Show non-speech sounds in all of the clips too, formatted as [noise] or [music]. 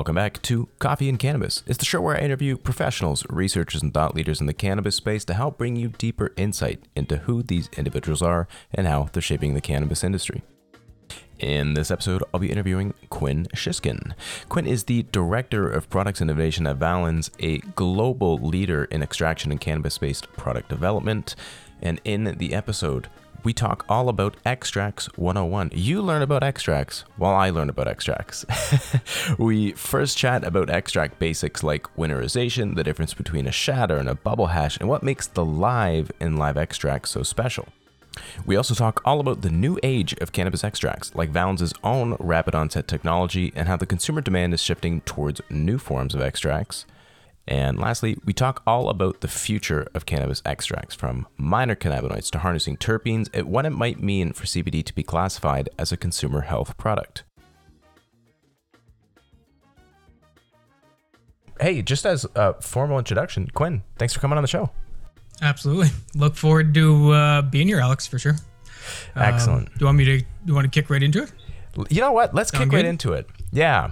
Welcome back to Coffee and Cannabis. It's the show where I interview professionals, researchers, and thought leaders in the cannabis space to help bring you deeper insight into who these individuals are and how they're shaping the cannabis industry. In this episode, I'll be interviewing Quinn Shiskin. Quinn is the Director of Products Innovation at Valens, a global leader in extraction and cannabis based product development. And in the episode, we talk all about Extracts 101. You learn about extracts while I learn about extracts. [laughs] we first chat about extract basics like winterization, the difference between a shatter and a bubble hash, and what makes the live in live extracts so special. We also talk all about the new age of cannabis extracts, like Valens' own rapid onset technology, and how the consumer demand is shifting towards new forms of extracts. And lastly, we talk all about the future of cannabis extracts, from minor cannabinoids to harnessing terpenes, and what it might mean for CBD to be classified as a consumer health product. Hey, just as a formal introduction, Quinn, thanks for coming on the show. Absolutely. Look forward to uh, being here, Alex, for sure. Um, Excellent. do you want me to? Do you want to kick right into it? You know what? Let's Sound kick right into it. Yeah.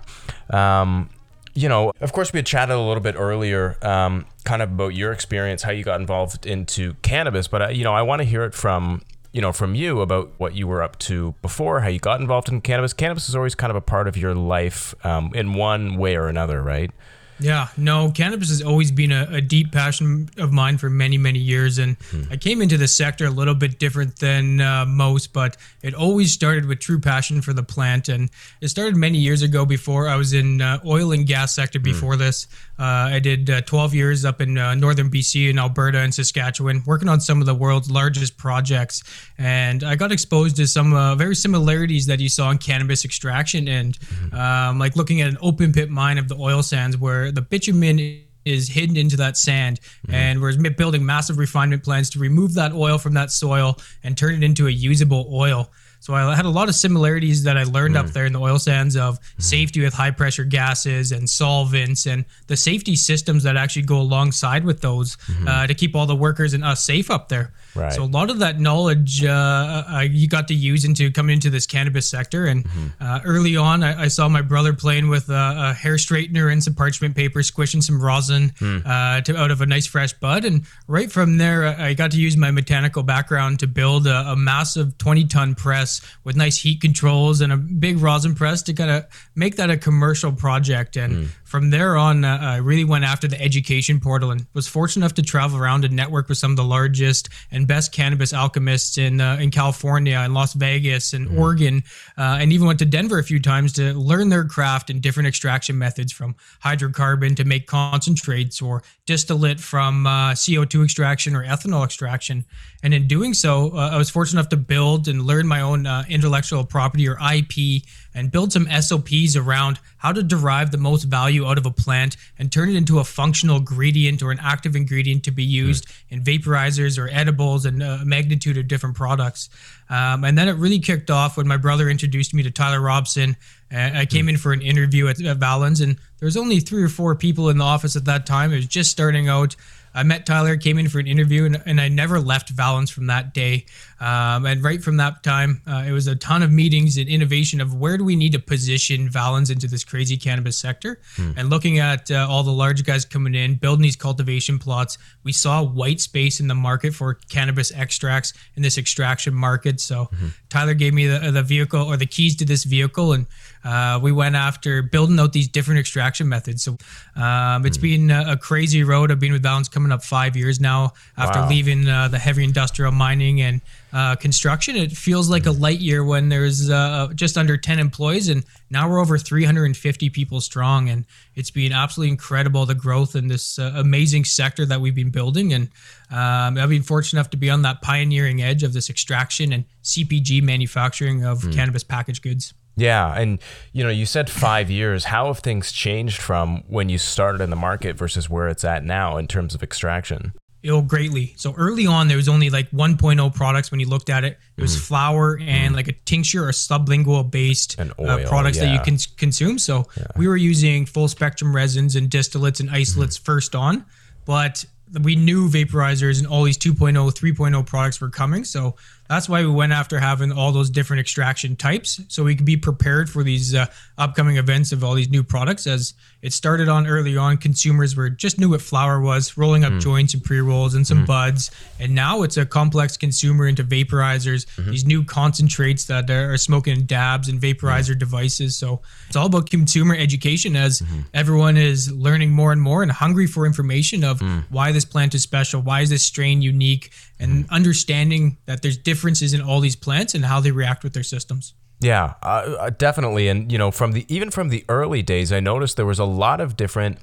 Um, you know, of course, we had chatted a little bit earlier, um, kind of about your experience, how you got involved into cannabis. But uh, you know, I want to hear it from you know from you about what you were up to before, how you got involved in cannabis. Cannabis is always kind of a part of your life um, in one way or another, right? Yeah, no, cannabis has always been a, a deep passion of mine for many, many years. And I came into the sector a little bit different than uh, most, but it always started with true passion for the plant. And it started many years ago before I was in uh, oil and gas sector before this. Uh, I did uh, 12 years up in uh, northern BC and Alberta and Saskatchewan, working on some of the world's largest projects. And I got exposed to some uh, very similarities that you saw in cannabis extraction and um, like looking at an open pit mine of the oil sands where the bitumen is hidden into that sand. Mm-hmm. And we're building massive refinement plants to remove that oil from that soil and turn it into a usable oil. So I had a lot of similarities that I learned up mm. there in the oil sands of mm-hmm. safety with high pressure gases and solvents and the safety systems that actually go alongside with those mm-hmm. uh, to keep all the workers and us safe up there. Right. So a lot of that knowledge uh, you got to use into coming into this cannabis sector. And uh, early on, I, I saw my brother playing with a, a hair straightener and some parchment paper, squishing some rosin uh, to, out of a nice fresh bud. And right from there, I got to use my mechanical background to build a, a massive 20 ton press with nice heat controls and a big rosin press to kind of make that a commercial project. And from there on, uh, I really went after the education portal and was fortunate enough to travel around and network with some of the largest and best cannabis alchemists in uh, in California and Las Vegas and Oregon, uh, and even went to Denver a few times to learn their craft and different extraction methods from hydrocarbon to make concentrates or distillate from uh, CO2 extraction or ethanol extraction. And in doing so, uh, I was fortunate enough to build and learn my own uh, intellectual property or IP and build some SOPs around how to derive the most value out of a plant and turn it into a functional ingredient or an active ingredient to be used in vaporizers or edibles and a magnitude of different products. Um, and then it really kicked off when my brother introduced me to Tyler Robson. Uh, I came in for an interview at, at Valens, and there was only three or four people in the office at that time. It was just starting out. I met Tyler, came in for an interview, and, and I never left Valens from that day. Um, and right from that time, uh, it was a ton of meetings and innovation of where do we need to position Valens into this crazy cannabis sector. And looking at uh, all the large guys coming in, building these cultivation plots, we saw white space in the market for cannabis extracts in this extraction market. So Tyler gave me the, the vehicle or the keys to this vehicle, and uh, we went after building out these different extraction methods. So um, it's been a, a crazy road. I've been with Valens coming up five years now after Wow. leaving uh, the heavy industrial mining and uh, construction. It feels like a light year when there's uh, just under 10 employees, and now we're over 350 people strong. And it's been absolutely incredible the growth in this uh, amazing sector that we've been building. And um, I've been fortunate enough to be on that pioneering edge of this extraction and CPG manufacturing of cannabis packaged goods. Yeah, and you know, you said five years. How have things changed from when you started in the market versus where it's at now in terms of extraction? ill greatly. So early on, there was only like 1.0 products when you looked at it. It was mm. flower and mm. like a tincture or sublingual based uh, oil, products that you can consume. So we were using full spectrum resins and distillates and mm-hmm. isolates first on, but we knew vaporizers and all these 2.0, 3.0 products were coming. So that's why we went after having all those different extraction types so we could be prepared for these uh, upcoming events of all these new products as it started on early on consumers were just knew what flower was rolling up mm. joints and pre-rolls and some mm. buds and now it's a complex consumer into vaporizers mm-hmm. these new concentrates that are smoking dabs and vaporizer mm. devices so it's all about consumer education as mm-hmm. everyone is learning more and more and hungry for information of mm. why this plant is special why is this strain unique and mm. understanding that there's differences in all these plants and how they react with their systems yeah, uh, uh, definitely. And you know, from the even from the early days, I noticed there was a lot of different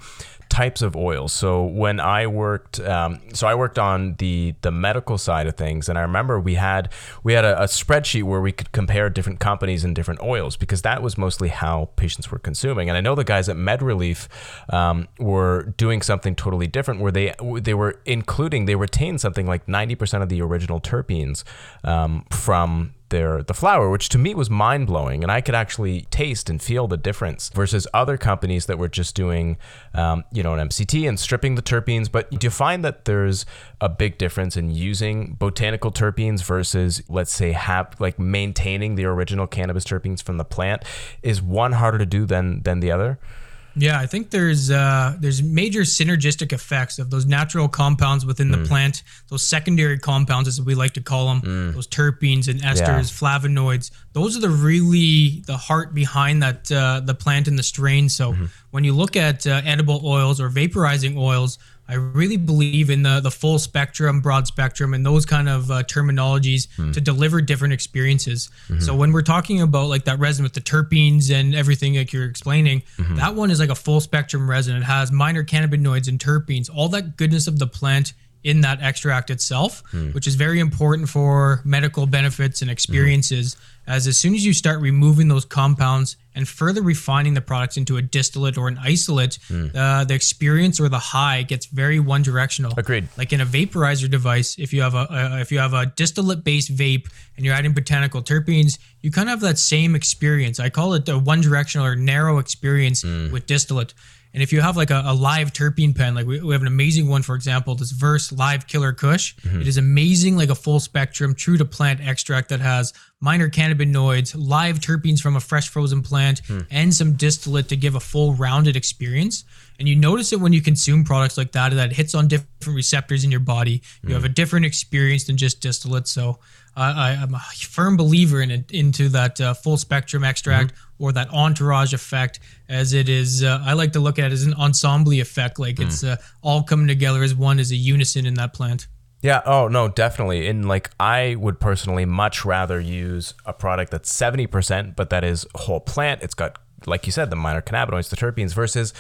types of oils. So when I worked, um, so I worked on the the medical side of things, and I remember we had we had a, a, spreadsheet where we could compare different companies and different oils because that was mostly how patients were consuming. And I know the guys at MedReleaf um, were doing something totally different, where they they were including they retained something like ninety percent of the original terpenes um, from their the flower, which to me was mind blowing, and I could actually taste and feel the difference versus other companies that were just doing, um, you know, an MCT and stripping the terpenes. But do you find that there's a big difference in using botanical terpenes versus, let's say, have like maintaining the original cannabis terpenes from the plant? Is one harder to do than than the other? Yeah, I think there's uh, there's major synergistic effects of those natural compounds within the mm. plant, those secondary compounds as we like to call them, mm. those terpenes and esters, yeah. flavonoids. Those are the really the heart behind that uh, the plant and the strain. So mm-hmm. when you look at uh, edible oils or vaporizing oils, I really believe in the the full spectrum, broad spectrum, and those kind of uh, terminologies mm. to deliver different experiences. Mm-hmm. So when we're talking about like that resin with the terpenes and everything like you're explaining, mm-hmm. that one is like a full spectrum resin. It has minor cannabinoids and terpenes, all that goodness of the plant in that extract itself, mm. which is very important for medical benefits and experiences. Mm as as soon as you start removing those compounds and further refining the products into a distillate or an isolate, mm. uh, the experience or the high gets very one directional. Agreed. Like in a vaporizer device, if you have a, a if you have a distillate based vape and you're adding botanical terpenes, you kind of have that same experience. I call it a one directional or narrow experience mm. with distillate. And if you have like a, a live terpene pen, like we, we, have an amazing one, for example, this Verse Live Killer Kush. Mm-hmm. It is amazing, like a full spectrum, true to plant extract that has minor cannabinoids, live terpenes from a fresh frozen plant, mm. and some distillate to give a full rounded experience. And you notice it when you consume products like that, that it hits on different receptors in your body. You mm. have a different experience than just distillate. So I, am a firm believer in it, into that uh, full spectrum extract mm-hmm. or that entourage effect, as it is. Uh, I like to look at it as an ensemble effect, like mm. it's uh, all coming together as one, as a unison in that plant. Yeah. Oh no, definitely. And like, I would personally much rather use a product that's seventy percent, but that is whole plant. It's got, like you said, the minor cannabinoids, the terpenes, versus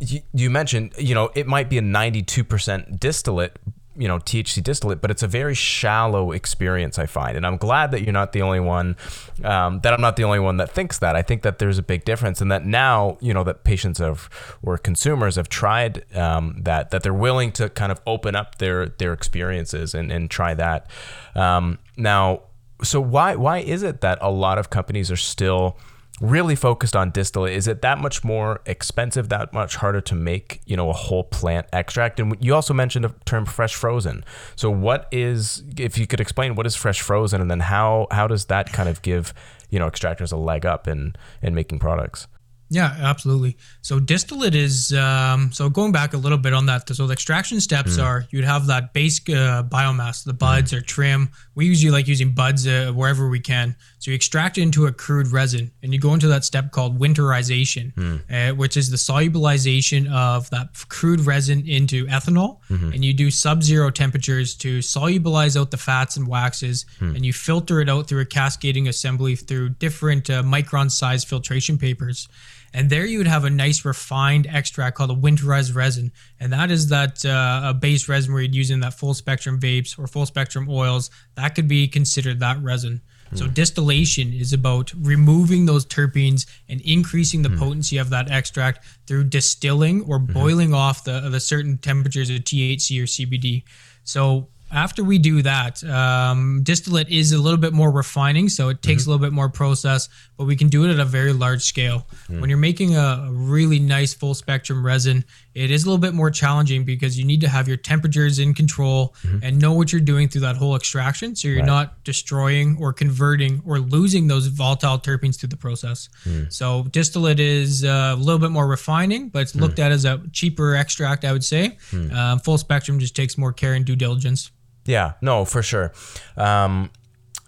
you mentioned, you know, it might be a ninety-two percent distillate, you know THC distillate, but it's a very shallow experience. I find, and I'm glad that you're not the only one. Um, that I'm not the only one that thinks that. I think that there's a big difference, and that now you know that patients have or consumers have tried um, that that they're willing to kind of open up their their experiences and and try that. Um, now, so why why is it that a lot of companies are still really focused on distillate, is it that much more expensive, that much harder to make, you know, a whole plant extract? And you also mentioned the term fresh frozen. So what is, if you could explain what is fresh frozen and then how, how does that kind of give, you know, extractors a leg up in, in making products? Yeah, absolutely. So distillate is um, so going back a little bit on that. So the extraction steps mm. are you'd have that base uh, biomass, the buds mm. or trim. We usually like using buds uh, wherever we can. So you extract it into a crude resin, and you go into that step called winterization, mm. uh, which is the solubilization of that crude resin into ethanol. Mm-hmm. And you do sub-zero temperatures to solubilize out the fats and waxes, mm. and you filter it out through a cascading assembly through different uh, micron-sized filtration papers. And there you would have a nice refined extract called a winterized resin. And that is that uh, a base resin where you'd use in that full spectrum vapes or full spectrum oils. That could be considered that resin. Mm. So distillation is about removing those terpenes and increasing the mm. potency of that extract through distilling or mm-hmm. boiling off the, the certain temperatures of THC or CBD. So after we do that, um, distillate is a little bit more refining, so it takes mm-hmm. a little bit more process, but we can do it at a very large scale. Mm. When you're making a, really nice full spectrum resin, it is a little bit more challenging because you need to have your temperatures in control and know what you're doing through that whole extraction. So you're Right. not destroying or converting or losing those volatile terpenes through the process. So distillate is uh, a little bit more refining, but it's looked at as a cheaper extract, I would say. Um, full spectrum just takes more care and due diligence. Yeah, no, for sure. Um,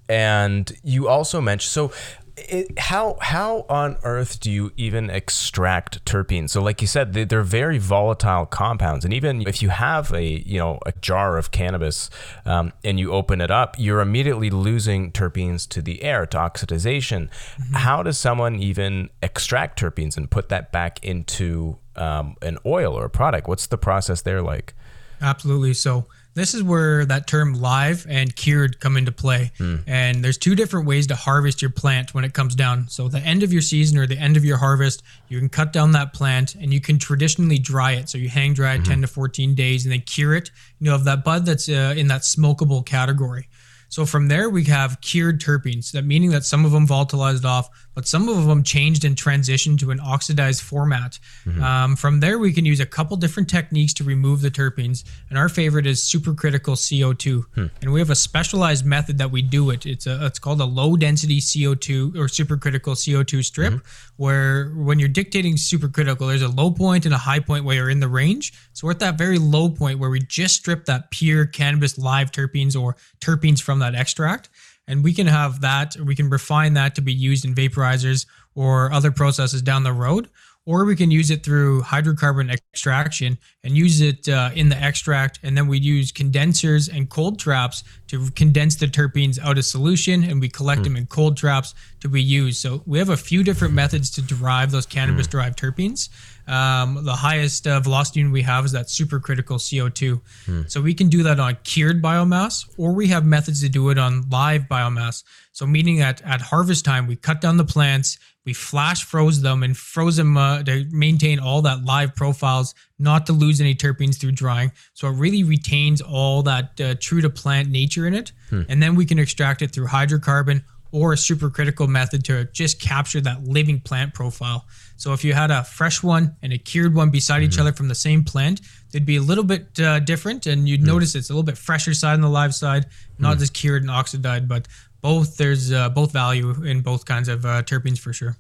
and you also mentioned so. It, how how on earth do you even extract terpenes? So, like you said, they, they're very volatile compounds, and even if you have a you know a jar of cannabis um, and you open it up, you're immediately losing terpenes to the air to oxidization. How does someone even extract terpenes and put that back into um, an oil or a product? What's the process there like? Absolutely. So this is where that term live and cured come into play. And there's two different ways to harvest your plant when it comes down. So the end of your season or the end of your harvest, you can cut down that plant and you can traditionally dry it. So you hang dry it 10 to 14 days and then cure it. You have that bud that's uh, in that smokable category. So from there, we have cured terpenes, that meaning that some of them volatilized off, but some of them changed and transitioned to an oxidized format. Mm-hmm. Um, from there, we can use a couple different techniques to remove the terpenes, and our favorite is supercritical CO2. Hmm. And we have a specialized method that we do it. It's a it's called a low density CO2 or supercritical CO2 strip, mm-hmm. where when you're dictating supercritical, there's a low point and a high point where you're in the range. So we're at that very low point where we just strip that pure cannabis live terpenes or terpenes from that extract. And we can have that, we can refine that to be used in vaporizers or other processes down the road. Or we can use it through hydrocarbon extraction and use it uh, in the extract. And then we use condensers and cold traps to condense the terpenes out of solution and we collect them in cold traps to be used. So we have a few different methods to derive those cannabis derived terpenes. Um, the highest uh, velocity unit we have is that supercritical CO2. So we can do that on cured biomass, or we have methods to do it on live biomass. So meaning that at harvest time, we cut down the plants, we flash froze them and froze them uh, to maintain all that live profiles, not to lose any terpenes through drying. So it really retains all that uh, true to plant nature in it. And then we can extract it through hydrocarbon or a supercritical method to just capture that living plant profile. So if you had a fresh one and a cured one beside each other from the same plant, they'd be a little bit uh, different, and you'd notice it's a little bit fresher side on the live side, not as cured and oxidized, but both there's uh, both value in both kinds of uh, terpenes for sure.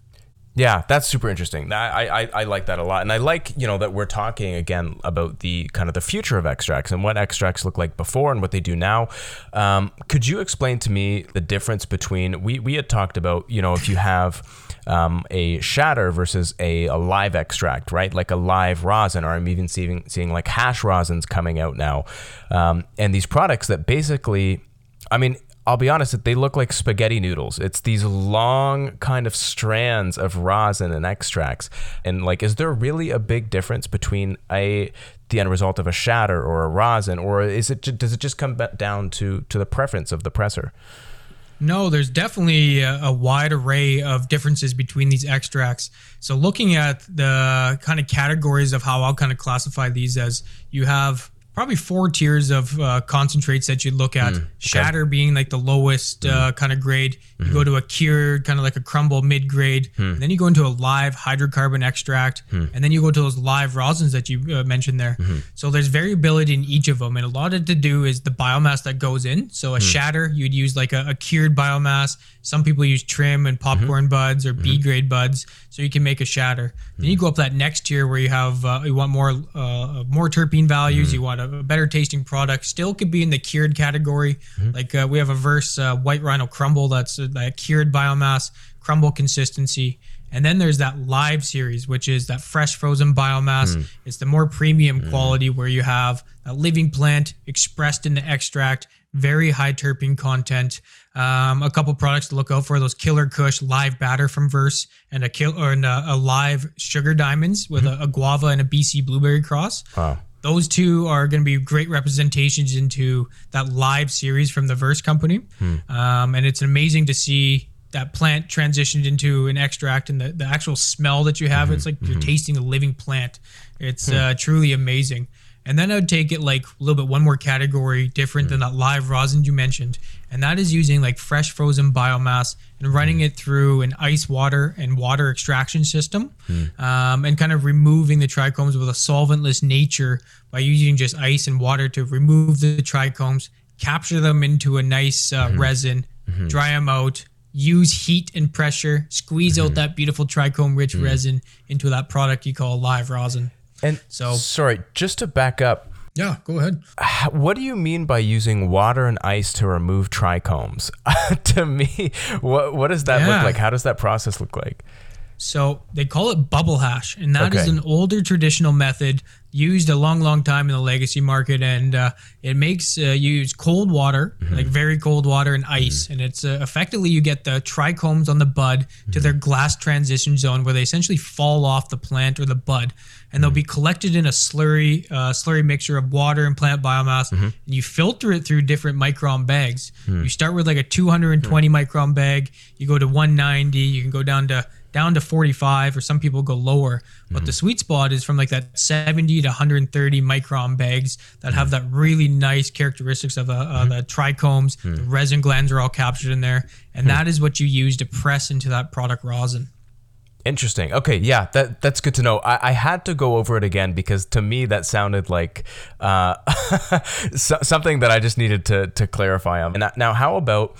Yeah, that's super interesting. I, I I like that a lot, and I like you know that we're talking again about the kind of the future of extracts and what extracts look like before and what they do now. Um, could you explain to me the difference between we we had talked about you know if you have um, a shatter versus a, a live extract, right? Like a live rosin, or I'm even seeing seeing like hash rosins coming out now, um, and these products that basically, I mean. I'll be honest, they look like spaghetti noodles. It's these long kind of strands of rosin and extracts. And like, is there really a big difference between a the end result of a shatter or a rosin, or is it does it just come down to to the preference of the presser? No, there's definitely a, a wide array of differences between these extracts. So, looking at the kind of categories of how I'll kind of classify these as you have probably four tiers of uh, concentrates that you'd look at. Mm, shatter being like the lowest mm. uh, kind of grade. You mm-hmm. go to a cured, kind of like a crumble mid grade. And hmm. then you go into a live hydrocarbon extract. Hmm. And then you go to those live rosins that you uh, mentioned there. Mm-hmm. So there's variability in each of them. And a lot of it to do is the biomass that goes in. So a hmm. shatter, you'd use like a, a cured biomass. Some people use trim and popcorn buds or B grade buds. So you can make a shatter. Then you go up that next tier where you have, uh, you want more, uh, more terpene values. You want a, a better tasting product. Still could be in the cured category. Like uh, we have a verse uh, white rhino crumble that's uh, that cured biomass, crumble consistency. And then there's that live series, which is that fresh frozen biomass. It's the more premium quality where you have a living plant expressed in the extract, very high terpene content. Um, a couple products to look out for: those Killer Kush live batter from Verse, and a kill or and a, a live sugar diamonds with a, a guava and a BC blueberry cross. Wow. Those two are going to be great representations into that live series from the Verse company. Um, and it's amazing to see that plant transitioned into an extract and the, the actual smell that you have. It's like you're tasting a living plant. It's uh, truly amazing. And then I would take it like a little bit one more category different than hmm. that live rosin you mentioned. And that is using like fresh frozen biomass and running hmm. it through an ice water and water extraction system hmm. um, and kind of removing the trichomes with a solventless nature by using just ice and water to remove the trichomes, capture them into a nice uh, resin, dry them out, use heat and pressure, squeeze out that beautiful trichome rich resin into that product you call live rosin. And So- sorry, just to back up, Yeah, go ahead. what do you mean by using water and ice to remove trichomes? [laughs] to me, what what does that look like? How does that process look like? So they call it bubble hash, and that is Okay. an older traditional method used a long, long time in the legacy market, and uh, it makes uh, you use cold water, like very cold water and ice, and it's uh, effectively you get the trichomes on the bud to their glass transition zone where they essentially fall off the plant or the bud, and they'll be collected in a slurry, uh, slurry mixture of water and plant biomass, and you filter it through different micron bags. You start with like a 220 micron bag, you go to 190, you can go down to down to 45 or some people go lower. But the mm-hmm. sweet spot is from like that 70 to 130 micron bags that have mm-hmm. that really nice characteristics of the, uh, uh mm-hmm. the trichomes. The resin glands are all captured in there and hmm. that is what you use to press into that product rosin. Interesting. Okay, yeah, that that's good to know. I, I had to go over it again because to me that sounded like uh, [laughs] so, something that I just needed to to clarify on. And now, how about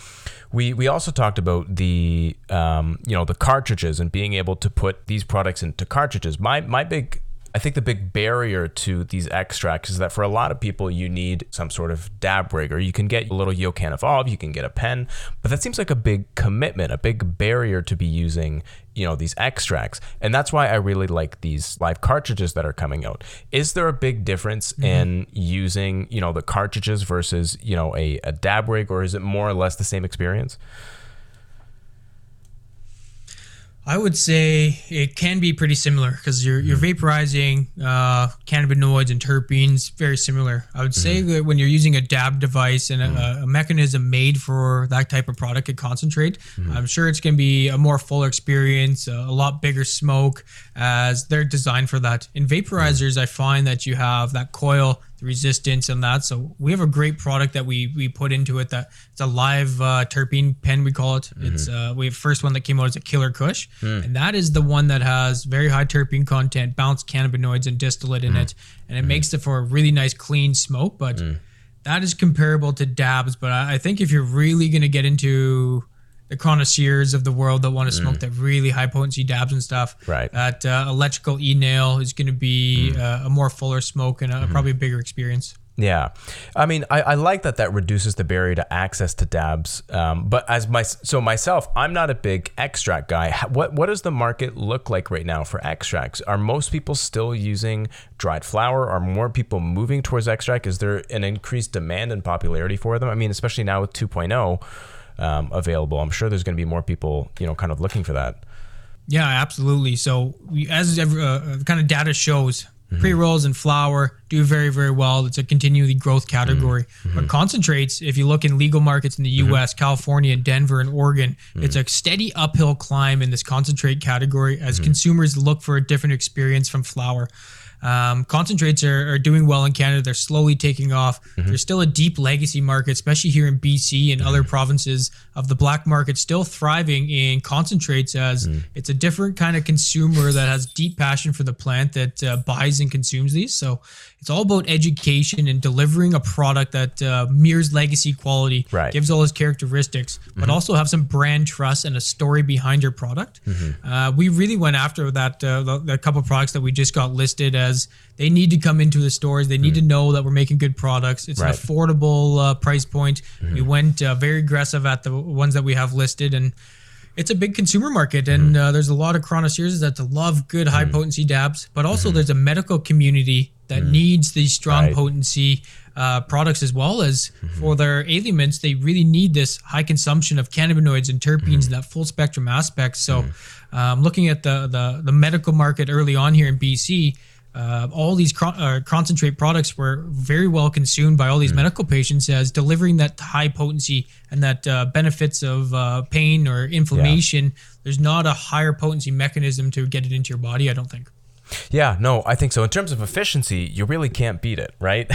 we we also talked about the um, you know the cartridges and being able to put these products into cartridges. My my big I think the big barrier to these extracts is that for a lot of people, you need some sort of dab rig, or you can get a little Yocan Evolve, you can get a pen, but that seems like a big commitment, a big barrier to be using, you know, these extracts. And that's why I really like these live cartridges that are coming out. Is there a big difference mm-hmm. in using, you know, the cartridges versus, you know, a, a dab rig, or is it more or less the same experience? I would say it can be pretty similar because you're you're mm-hmm. vaporizing uh, cannabinoids and terpenes, very similar. I would say mm-hmm. that when you're using a dab device and a, mm-hmm. a mechanism made for that type of product and concentrate, I'm sure it's going to be a more fuller experience, a, a lot bigger smoke, as they're designed for that. In vaporizers, I find that you have that coil the resistance and that. So we have a great product that we we put into it. That it's a live uh, terpene pen we call it. Mm-hmm. It's uh, we have first one that came out as a Killer Kush, mm. and that is the one that has very high terpene content, balanced cannabinoids and distillate in mm. it, and it mm. makes it for a really nice clean smoke. But that is comparable to dabs. But I, I think if you're really gonna get into the connoisseurs of the world that want to smoke that really high potency dabs and stuff. Right. That uh, electrical e nail is going to be uh, a more fuller smoke and a, probably a bigger experience. Yeah, I mean, I, I like that that reduces the barrier to access to dabs. Um, but as my so myself, I'm not a big extract guy. What what does the market look like right now for extracts? Are most people still using dried flower? Are more people moving towards extract? Is there an increased demand and popularity for them? I mean, especially now with 2.0 um, available, I'm sure there's going to be more people, you know, kind of looking for that. Yeah, absolutely. So we, as every, uh, kind of data shows, mm-hmm. pre rolls and flower do very very well. It's a continually growth mm-hmm. category. But mm-hmm. concentrates, if you look in legal markets in the U.S., California, Denver, and Oregon, it's a steady uphill climb in this concentrate category as consumers look for a different experience from flower. Um, concentrates are, are doing well in Canada. They're slowly taking off. There's still a deep legacy market, especially here in BC and other provinces of the black market, still thriving in concentrates as it's a different kind of consumer that has deep passion for the plant that uh, buys and consumes these. So it's all about education and delivering a product that uh, mirrors legacy quality, Right. gives all its characteristics, but also have some brand trust and a story behind your product. Uh, we really went after that. Uh, the, the couple products that we just got listed as they need to come into the stores. They need to know that we're making good products. It's Right. an affordable uh, price point. We went uh, very aggressive at the ones that we have listed and. It's a big consumer market, and uh, there's a lot of connoisseurs that love good high potency dabs, but also there's a medical community that needs these strong Right. potency uh, products as well as for their ailments. They really need this high consumption of cannabinoids and terpenes and that full spectrum aspect. So, um, looking at the, the the medical market early on here in BC. Uh, all these con- uh, concentrate products were very well consumed by all these medical patients as delivering that high potency and that uh, benefits of uh, pain or inflammation. There's not a higher potency mechanism to get it into your body, I don't think. Yeah, no, I think so. In terms of efficiency, you really can't beat it, right?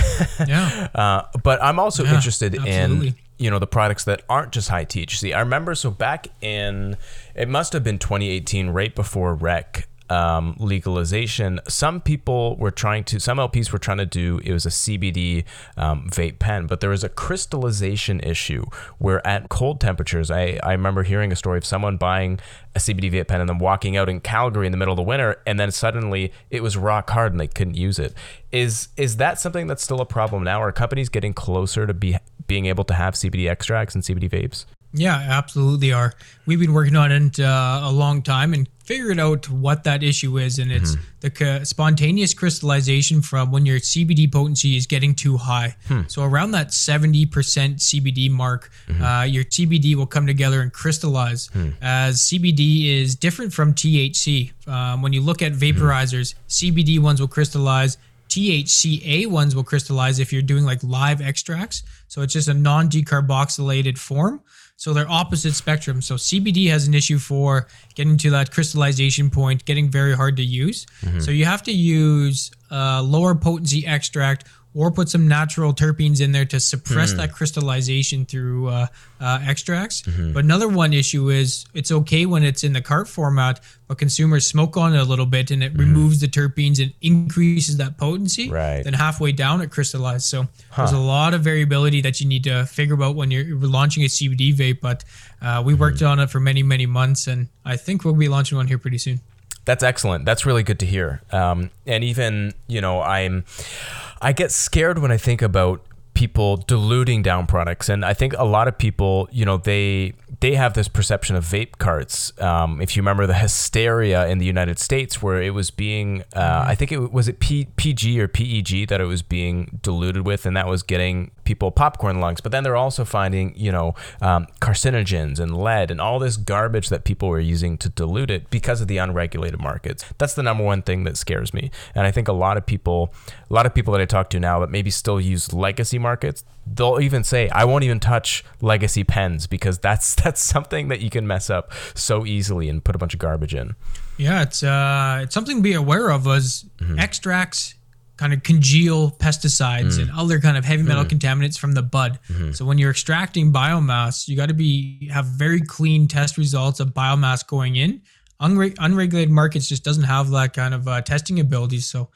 Yeah. [laughs] uh, but I'm also Yeah, interested absolutely. in you know the products that aren't just high THC. I remember so back in it must have been 2018, right before rec um, legalization. Some people were trying to, some LPs were trying to do. It was a CBD um, vape pen, but there was a crystallization issue where at cold temperatures, I I remember hearing a story of someone buying a CBD vape pen and then walking out in Calgary in the middle of the winter, and then suddenly it was rock hard and they couldn't use it. Is is that something that's still a problem now? Are companies getting closer to be being able to have CBD extracts and CBD vapes? Yeah, absolutely are. We've been working on it uh, a long time and figured out what that issue is, and it's hmm. the ca- spontaneous crystallization from when your CBD potency is getting too high. Hmm. So around that seventy percent CBD mark, mm-hmm. uh, your CBD will come together and crystallize. Hmm. As CBD is different from THC. Um, when you look at vaporizers, CBD ones will crystallize. THCA ones will crystallize if you're doing like live extracts. So it's just a non decarboxylated form. So they're opposite spectrum. So CBD has an issue for getting to that crystallization point, getting very hard to use. Mm-hmm. So you have to use a lower potency extract or put some natural terpenes in there to suppress that crystallization through uh, uh, extracts. But another one issue is it's okay when it's in the cart format, but consumers smoke on it a little bit and it removes the terpenes and increases that potency. Right. Then halfway down, it crystallizes. So there's a lot of variability that you need to figure out when you're launching a CBD vape. But uh, we worked on it for many, many months, and I think we'll be launching one here pretty soon. That's excellent. That's really good to hear. Um, and even you know, I'm I get scared when I think about people diluting down products, and I think a lot of people, you know, they they have this perception of vape carts. Um, if you remember the hysteria in the United States, where it was being, uh, I think it was it P, PG or PEG that it was being diluted with, and that was getting people popcorn lungs. But then they're also finding, you know, um, carcinogens and lead and all this garbage that people were using to dilute it because of the unregulated markets. That's the number one thing that scares me. And I think a lot of people, a lot of people that I talk to now that maybe still use legacy markets, they'll even say, "I won't even touch legacy pens because that's [laughs] that's something that you can mess up so easily and put a bunch of garbage in." Yeah, it's uh, it's something to be aware of. Was extracts kind of congeal pesticides and other kind of heavy metal contaminants from the bud. So when you're extracting biomass, you got to be have very clean test results of biomass going in. Unre- unregulated markets just doesn't have that kind of uh, testing abilities. So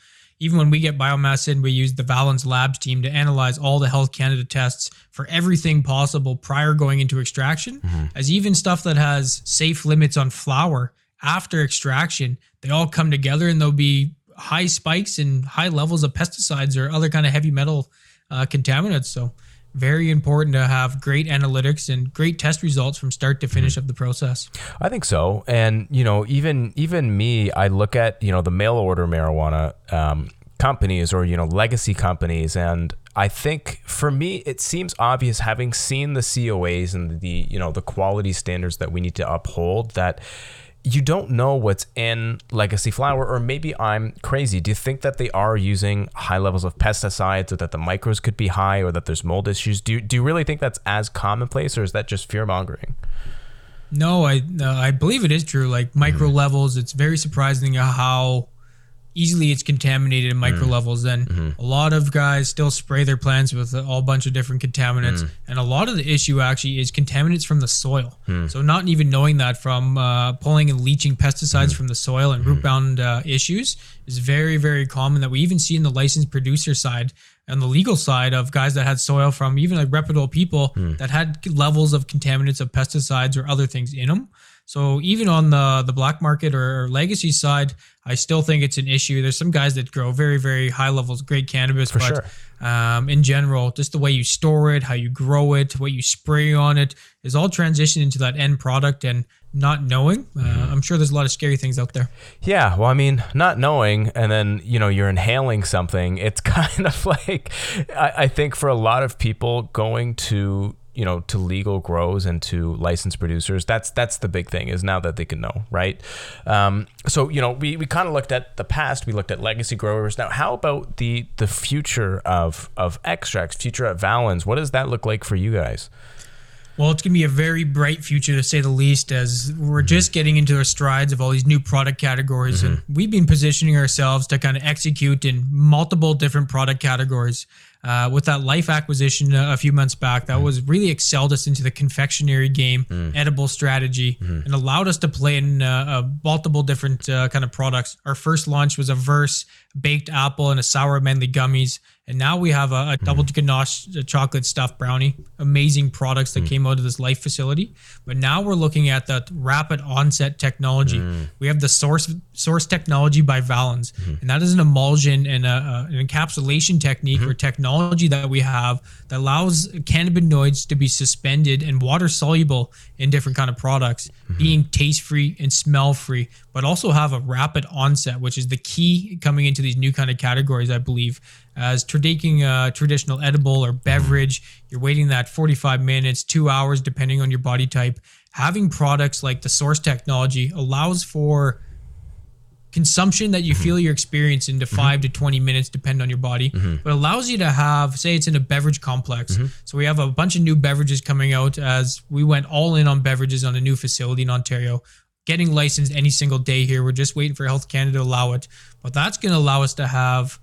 even when we get biomass in, we use the Valens Labs team to analyze all the Health Canada tests for everything possible prior going into extraction, as even stuff that has safe limits on flower after extraction, they all come together and there'll be high spikes and high levels of pesticides or other kind of heavy metal uh, contaminants. So very important to have great analytics and great test results from start to finish of the process. I think so, and you know, even even me, I look at you know the mail order marijuana um, companies or you know legacy companies, and I think for me it seems obvious, having seen the COAs and the you know the quality standards that we need to uphold, that you don't know what's in legacy flower, or maybe I'm crazy. Do you think that they are using high levels of pesticides, or that the micros could be high, or that there's mold issues? Do you, do you really think that's as commonplace, or is that just fear mongering? No, I uh, I believe it is true. Like micro levels, it's very surprising how easily it's contaminated in micro mm. levels. And mm-hmm. a lot of guys still spray their plants with a whole bunch of different contaminants. Mm. And a lot of the issue actually is contaminants from the soil. Mm. So not even knowing that from uh, pulling and leaching pesticides from the soil and root mm-hmm. bound uh, issues is very very common. That we even see in the licensed producer side and the legal side of guys that had soil from even like reputable people that had levels of contaminants of pesticides or other things in them. So even on the the black market or, legacy side, I still think it's an issue. There's some guys that grow very very high levels great cannabis, For but sure. um, in general, just the way you store it, how you grow it, what you spray on it, is all transitioned into that end product. And not knowing, uh, I'm sure there's a lot of scary things out there. Yeah, well, I mean, not knowing, and then you know you're inhaling something. It's [laughs] kind of like I, I think for a lot of people going to you know to legal grows and to licensed producers that's that's the big thing is now that they can know right um, so you know we, we kind of looked at the past we looked at legacy growers now how about the the future of of extracts future at valens what does that look like for you guys Well, it's going to be a very bright future to say the least, as we're mm-hmm. just getting into the strides of all these new product categories. Mm-hmm. And we've been positioning ourselves to kind of execute in multiple different product categories. Uh, with that LYF acquisition a, few months back, that mm. was really excelled us into the confectionery game, mm. edible strategy, mm. and allowed us to play in uh, uh, multiple different uh, kind of products. Our first launch was a verse baked apple and a sour manly gummies. And now we have a, a mm. double ganache chocolate stuffed brownie. Amazing products that mm. came out of this LYF facility. But now we're looking at the rapid onset technology. Mm. We have the SoRSE SoRSE technology by Valens, mm-hmm. and that is an emulsion and a, a, an encapsulation technique mm-hmm. or technology that we have that allows cannabinoids to be suspended and water soluble in different kind of products, mm-hmm. being taste free and smell free, but also have a rapid onset, which is the key coming into these new kind of categories, I believe. As taking a traditional edible or beverage, you're waiting that 45 minutes, two hours, depending on your body type. Having products like the SoRSE technology allows for consumption that you mm-hmm. feel your experience into mm-hmm. 5 to 20 minutes depend on your body mm-hmm. but allows you to have say it's in a beverage complex mm-hmm. so we have a bunch of new beverages coming out as we went all in on beverages on a new facility in ontario getting licensed any single day here we're just waiting for health canada to allow it but that's going to allow us to have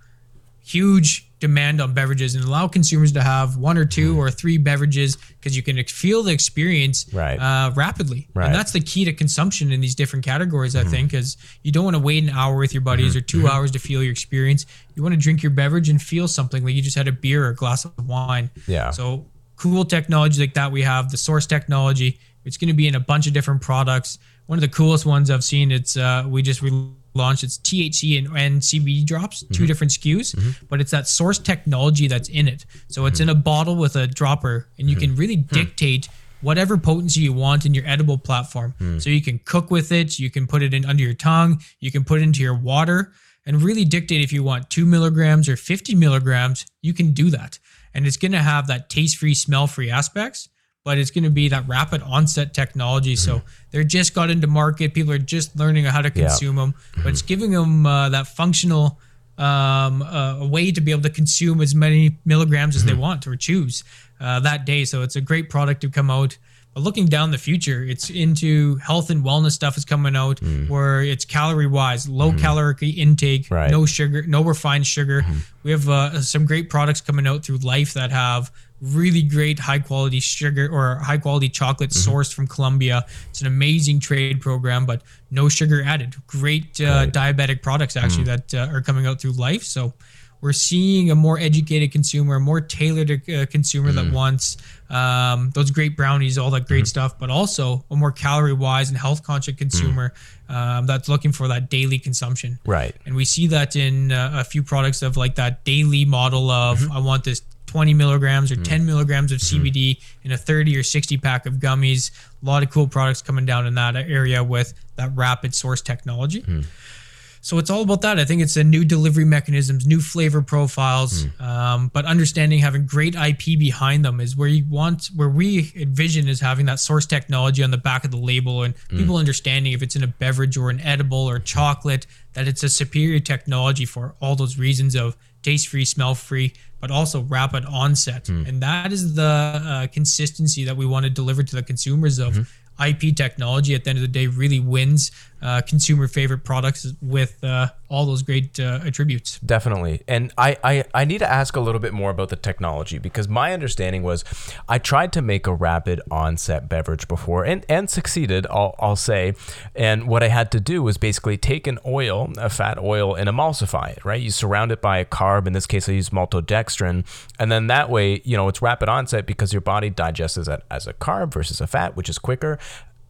huge demand on beverages and allow consumers to have one or two or three beverages because you can feel the experience right. uh, rapidly. Right. And that's the key to consumption in these different categories, I mm-hmm. think, is you don't want to wait an hour with your buddies mm-hmm. or 2 mm-hmm. hours to feel your experience. You want to drink your beverage and feel something like you just had a beer or a glass of wine. Yeah. So cool technology like that we have, the SoRSE technology. It's going to be in a bunch of different products. One of the coolest ones I've seen, it's uh, we just re- launched its THC and, and CBD drops, mm-hmm. two different SKUs, mm-hmm. but it's that SoRSE technology that's in it. So it's mm-hmm. in a bottle with a dropper, and you can mm-hmm. really hmm. dictate whatever potency you want in your edible platform. Hmm. So you can cook with it, you can put it in under your tongue, you can put it into your water, and really dictate if you want two milligrams or 50 milligrams, you can do that. And it's going to have that taste free, smell free aspects but it's going to be that rapid onset technology. Mm-hmm. So they're just got into market. People are just learning how to consume yeah. them, but mm-hmm. it's giving them uh, that functional um, uh, a way to be able to consume as many milligrams as mm-hmm. they want or choose uh, that day. So it's a great product to come out. But looking down the future, it's into health and wellness stuff is coming out mm. where it's calorie wise, low mm. caloric intake, right. no sugar, no refined sugar. Mm. We have uh, some great products coming out through LYF that have really great high quality sugar or high quality chocolate mm-hmm. sourced from Colombia. It's an amazing trade program, but no sugar added. Great uh, right. diabetic products actually mm. that uh, are coming out through LYF. So we're seeing a more educated consumer, a more tailored uh, consumer mm. that wants um, those great brownies, all that great mm. stuff, but also a more calorie wise and health conscious consumer mm. um, that's looking for that daily consumption. Right. And we see that in uh, a few products of like that daily model of mm-hmm. I want this 20 milligrams or mm. 10 milligrams of. CBD in a 30 or 60 pack of gummies. A lot of cool products coming down in that area with that rapid SoRSE technology. Mm. So it's all about that. I think it's a new delivery mechanisms, new flavor profiles, mm. um, but understanding having great IP behind them is where you want, where we envision is having that SoRSE technology on the back of the label and mm. people understanding if it's in a beverage or an edible or chocolate that it's a superior technology for all those reasons of taste free, smell free, but also rapid onset. Mm. And that is the uh, consistency that we want to deliver to the consumers of. Mm-hmm. IP technology at the end of the day really wins uh, consumer favorite products with uh, all those great uh, attributes. Definitely. And I, I, I need to ask a little bit more about the technology because my understanding was I tried to make a rapid onset beverage before and, and succeeded, I'll, I'll say. And what I had to do was basically take an oil, a fat oil, and emulsify it, right? You surround it by a carb. In this case, I use maltodextrin. And then that way, you know, it's rapid onset because your body digests it as a carb versus a fat, which is quicker.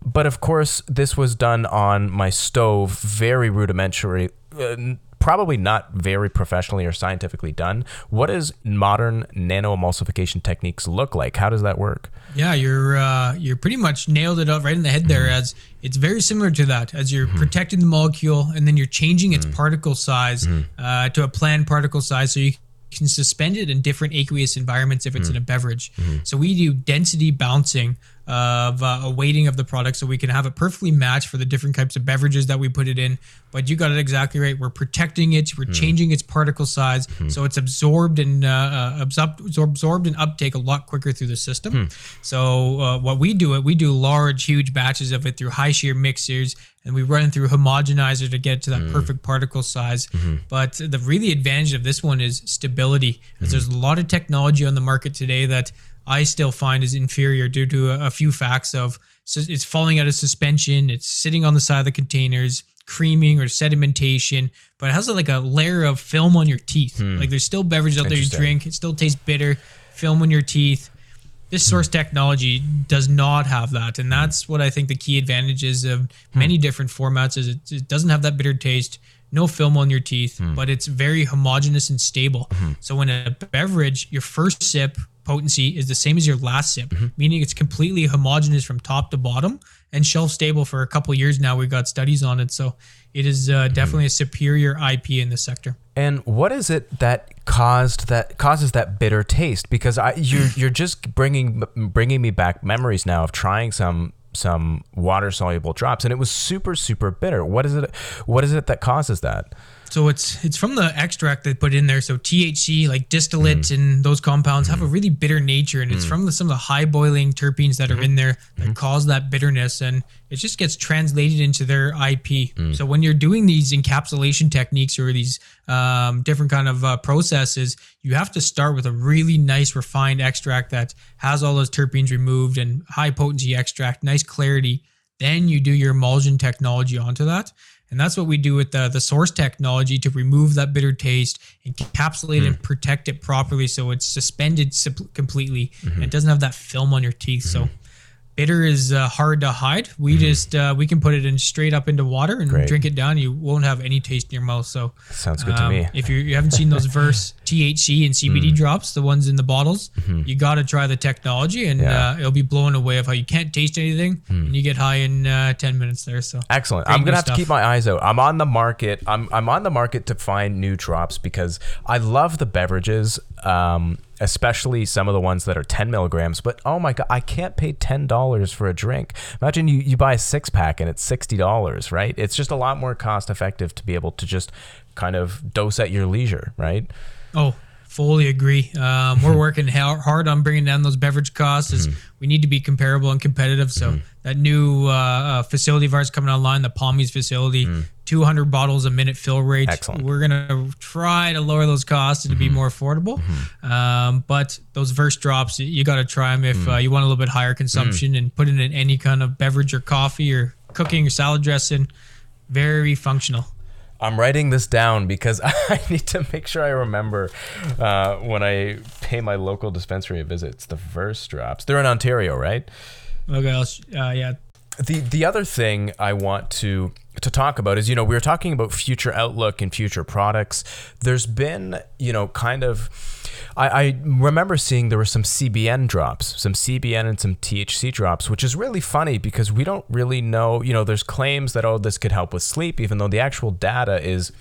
But of course, this was done on my stove, very rudimentary. Uh, probably not very professionally or scientifically done. What does modern nano emulsification techniques look like? How does that work? Yeah, you're uh, you're pretty much nailed it up right in the head there. Mm-hmm. As it's very similar to that, as you're mm-hmm. protecting the molecule and then you're changing its mm-hmm. particle size mm-hmm. uh, to a planned particle size, so you can suspend it in different aqueous environments if it's in a beverage. So we do density bouncing of uh, a weighting of the product so we can have it perfectly matched for the different types of beverages that we put it in. But you got it exactly right. We're protecting it. We're changing its particle size so it's absorbed and uh, uh, absorbed and uptake a lot quicker through the system. So uh, what we do it, we do large, huge batches of it through high shear mixers, and we run it through homogenizer to get to that perfect particle size. But the really advantage of this one is stability, because there's a lot of technology on the market today that I still find is inferior due to a, a few facts of so it's falling out of suspension, it's sitting on the side of the containers, creaming or sedimentation, but it has like a layer of film on your teeth. Hmm. Like there's still beverages out there you drink, it still tastes bitter, film on your teeth. This hmm. SoRSE technology does not have that, and that's hmm. what I think the key advantage is of many different formats. Is it, it doesn't have that bitter taste, no film on your teeth, but it's very homogeneous and stable. So when a beverage, your first sip potency is the same as your last sip, meaning it's completely homogeneous from top to bottom and shelf stable for a couple years now. We've got studies on it, so it is uh, definitely a superior IP in this sector. And what is it that caused that causes that bitter taste? Because I you're [laughs] you're just bringing bringing me back memories now of trying some some water soluble drops, and it was super super bitter. What is it? What is it that causes that? So it's it's from the extract they put in there. So THC, like distillate, mm. and those compounds have a mm. really bitter nature, and it's mm. from the, some of the high boiling terpenes that are mm-hmm. in there that mm-hmm. cause that bitterness, and it just gets translated into their IP. So when you're doing these encapsulation techniques or these um, different kind of uh, processes, you have to start with a really nice refined extract that has all those terpenes removed and high potency extract, nice clarity. Then you do your emulsion technology onto that. And that's what we do with the, the SoRSE technology to remove that bitter taste, encapsulate and mm. protect it properly so it's suspended completely mm-hmm. and it doesn't have that film on your teeth. So mm-hmm. Bitter is uh, hard to hide. We just uh, we can put it in straight up into water and Great. drink it down. You won't have any taste in your mouth. So Sounds good to um, me. If you, you haven't seen those [laughs] Verse THC and Mm. CBD drops, the ones in the bottles, you got to try the technology, and Mm-hmm. Yeah. Mm. uh, it'll be blown away of how you can't taste anything, and you get high in uh, ten minutes there. So Excellent. I'm gonna have to keep my eyes out. I'm on the market. I'm I'm on the market to find new drops because I love the beverages, um, especially some of the ones that are 10 milligrams. But oh my god, I can't pay ten dollars for a drink. Imagine you you buy a six pack and it's sixty dollars, right? It's just a lot more cost effective to be able to just kind of dose at your leisure, right? Oh, fully agree. Um, we're [laughs] working ha- hard on bringing down those beverage costs. As Mm-hmm. we need to be comparable and competitive. So that new uh, uh, facility of ours coming online, the Palmies facility, 200 bottles a minute fill rate. Excellent. We're gonna try to lower those costs and to be Mm-hmm. more affordable. Um, but those verse drops, you got to try them if uh, you want a little bit higher consumption and put it in any kind of beverage or coffee or cooking or salad dressing. Very functional. I'm writing this down because [laughs] I need to make sure I remember uh, when I pay my local dispensary a visit. It's the Verse drops. They're in Ontario, right? Okay, else, uh, yeah, the the other thing I want to to talk about is you know we were talking about future outlook and future products. There's been you know kind of I, I remember seeing there were some CBN drops, some CBN and some THC drops, which is really funny because we don't really know. You know, there's claims that oh this could help with sleep, even though the actual data is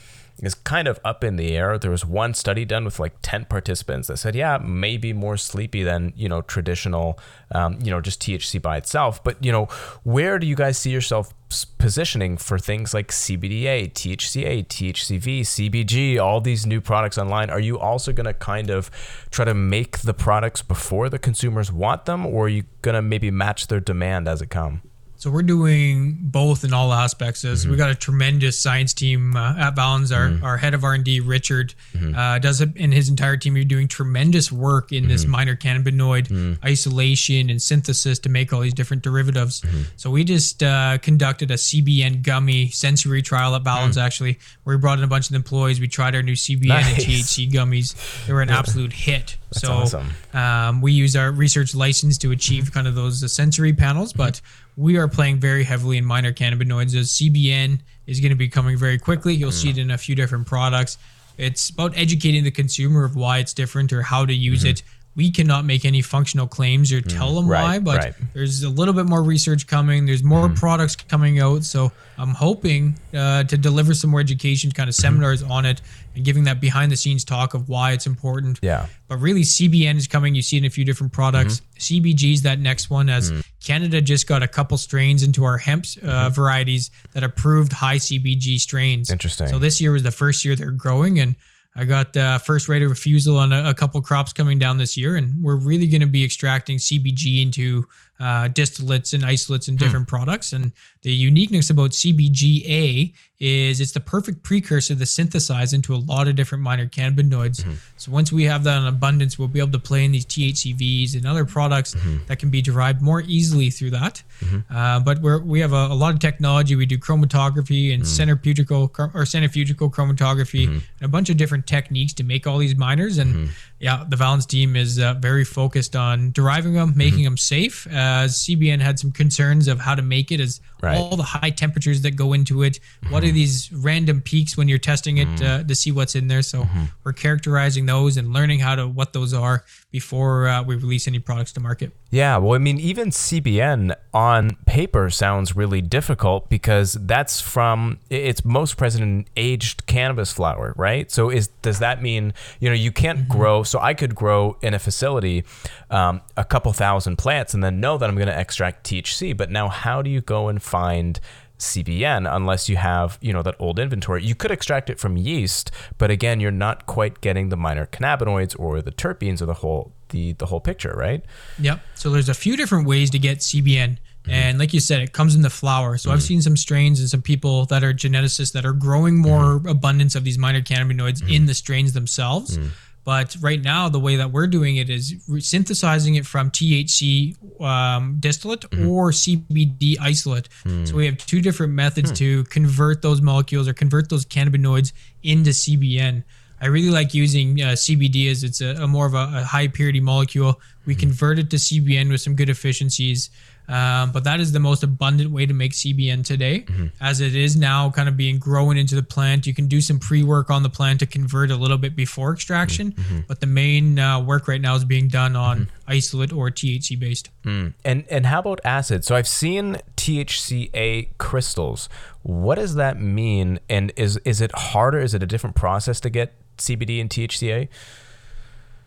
is kind of up in the air. There was one study done with like 10 participants that said, yeah, maybe more sleepy than, you know, traditional, um, you know, just THC by itself. But, you know, where do you guys see yourself positioning for things like CBDA, THCA, THCV, CBG, all these new products online? Are you also going to kind of try to make the products before the consumers want them, or are you going to maybe match their demand as it come? So we're doing both in all aspects. As Mm-hmm. we got a tremendous science team uh, at Valens. Our, our head of R and D, Richard, Mm-hmm. uh, does it, and his entire team are doing tremendous work in Mm-hmm. this minor cannabinoid isolation and synthesis to make all these different derivatives. Mm-hmm. So we just uh, conducted a CBN gummy sensory trial at Valens, actually, where we brought in a bunch of employees. We tried our new CBN Mm. Nice. and THC gummies. They were an absolute hit. That's so awesome. um, we use our research license to achieve kind of those uh, sensory panels, but we are playing very heavily in minor cannabinoids. As CBN is going to be coming very quickly. You'll see it in a few different products. It's about educating the consumer of why it's different or how to use it. We cannot make any functional claims or tell them Mm, right, why, but right. there's a little bit more research coming. There's more Mm-hmm. products coming out. So I'm hoping uh, to deliver some more education kind of Mm-hmm. seminars on it and giving that behind the scenes talk of why it's important. Yeah. But really, CBN is coming. You see it in a few different products. Mm-hmm. CBG is that next one, as Canada just got a couple strains into our hemp uh, varieties that approved high CBG strains. Interesting. So this year was the first year they're growing, and I got uh, first rate of refusal on a, a couple crops coming down this year, and we're really going to be extracting CBG into uh, distillates and isolates and hmm. different products. And the uniqueness about CBGA is it's the perfect precursor to synthesize into a lot of different minor cannabinoids. Mm-hmm. So once we have that in abundance, we'll be able to play in these THCVs and other products mm-hmm. that can be derived more easily through that. Mm-hmm. Uh, but we're, we have a, a lot of technology. We do chromatography and mm. centrifugal or centrifugal chromatography and a bunch of different techniques to make all these miners. And yeah, the Valens team is uh, very focused on deriving them, making mm-hmm. them safe. Uh, as CBN had some concerns of how to make it, as Right. all the high temperatures that go into it. What are mm-hmm. these random peaks when you're testing it mm-hmm. uh, to see what's in there? So we're characterizing those and learning how to what those are before uh, we release any products to market. Yeah, well, I mean, even CBN on paper sounds really difficult because that's from it's most present in aged cannabis flower, right? So is does that mean you know you can't grow? So I could grow in a facility um, a couple thousand plants and then know that I'm going to extract THC, but now how do you go and find CBN unless you have, you know, that old inventory. You could extract it from yeast, but again, you're not quite getting the minor cannabinoids or the terpenes or the whole the the whole picture, right? Yep. So there's a few different ways to get CBN. Mm-hmm. And like you said, it comes in the flower. So I've mm-hmm. seen some strains and some people that are geneticists that are growing more mm-hmm. abundance of these minor cannabinoids in the strains themselves. But right now, the way that we're doing it is synthesizing it from THC um, distillate or CBD isolate. So we have two different methods to convert those molecules or convert those cannabinoids into CBN. I really like using uh, CBD as it's a, a more of a, a high purity molecule. We convert it to CBN with some good efficiencies. Um, but that is the most abundant way to make CBN today, mm-hmm. as it is now kind of being grown into the plant. You can do some pre work on the plant to convert a little bit before extraction, mm-hmm. Mm-hmm. but the main uh, work right now is being done on isolate or THC based. Mm. And and how about acid? So I've seen THCA crystals. What does that mean? And is is it harder? Is it a different process to get CBD and THCA?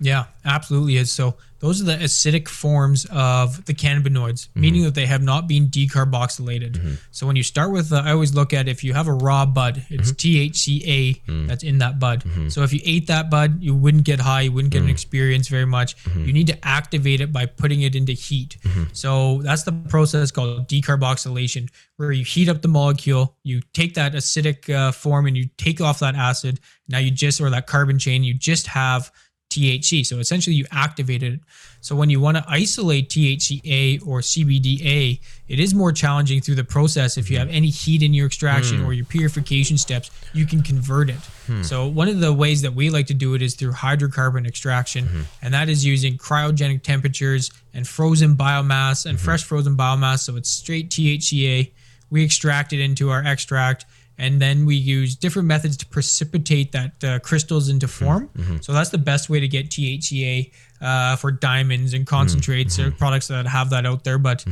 Yeah, absolutely is. So those are the acidic forms of the cannabinoids, mm-hmm. meaning that they have not been decarboxylated. Mm-hmm. So when you start with, uh, I always look at if you have a raw bud, it's mm-hmm. THCA mm. that's in that bud. So if you ate that bud, you wouldn't get high, you wouldn't get an mm. experience very much. You need to activate it by putting it into heat. So that's the process called decarboxylation, where you heat up the molecule, you take that acidic uh, form and you take off that acid. Now you just, or that carbon chain, you just have THC. So essentially, you activate it. So when you want to isolate THCA or CBDA, it is more challenging through the process. If you have any heat in your extraction hmm. or your purification steps, you can convert it. Hmm. So one of the ways that we like to do it is through hydrocarbon extraction, hmm. and that is using cryogenic temperatures and frozen biomass and fresh frozen biomass. So it's straight THCA. We extract it into our extract and then we use different methods to precipitate that uh, crystals into form. So that's the best way to get THCA uh, for diamonds and concentrates or products that have that out there. But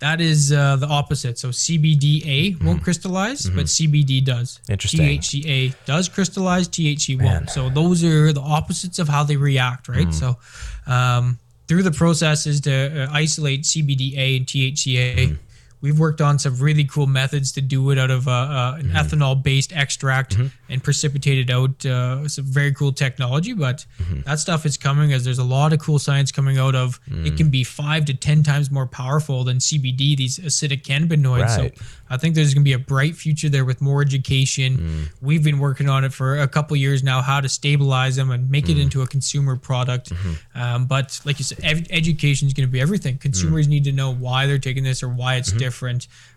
that is uh, the opposite. So CBDA won't crystallize, but CBD does. Interesting. THCA does crystallize, THC won't. So those are the opposites of how they react, right? So um, through the processes to uh, isolate CBDA and THCA. We've worked on some really cool methods to do it out of uh, uh, an mm-hmm. ethanol-based extract mm-hmm. and precipitate it out. Uh, some very cool technology, but mm-hmm. that stuff is coming as there's a lot of cool science coming out of. It can mm. be five to ten times more powerful than CBD, these acidic cannabinoids. Right. So I think there's going to be a bright future there with more education. Mm. We've been working on it for a couple years now, how to stabilize them and make it mm. into a consumer product. Um, but like you said, ev- education is going to be everything. Consumers need to know why they're taking this or why it's different,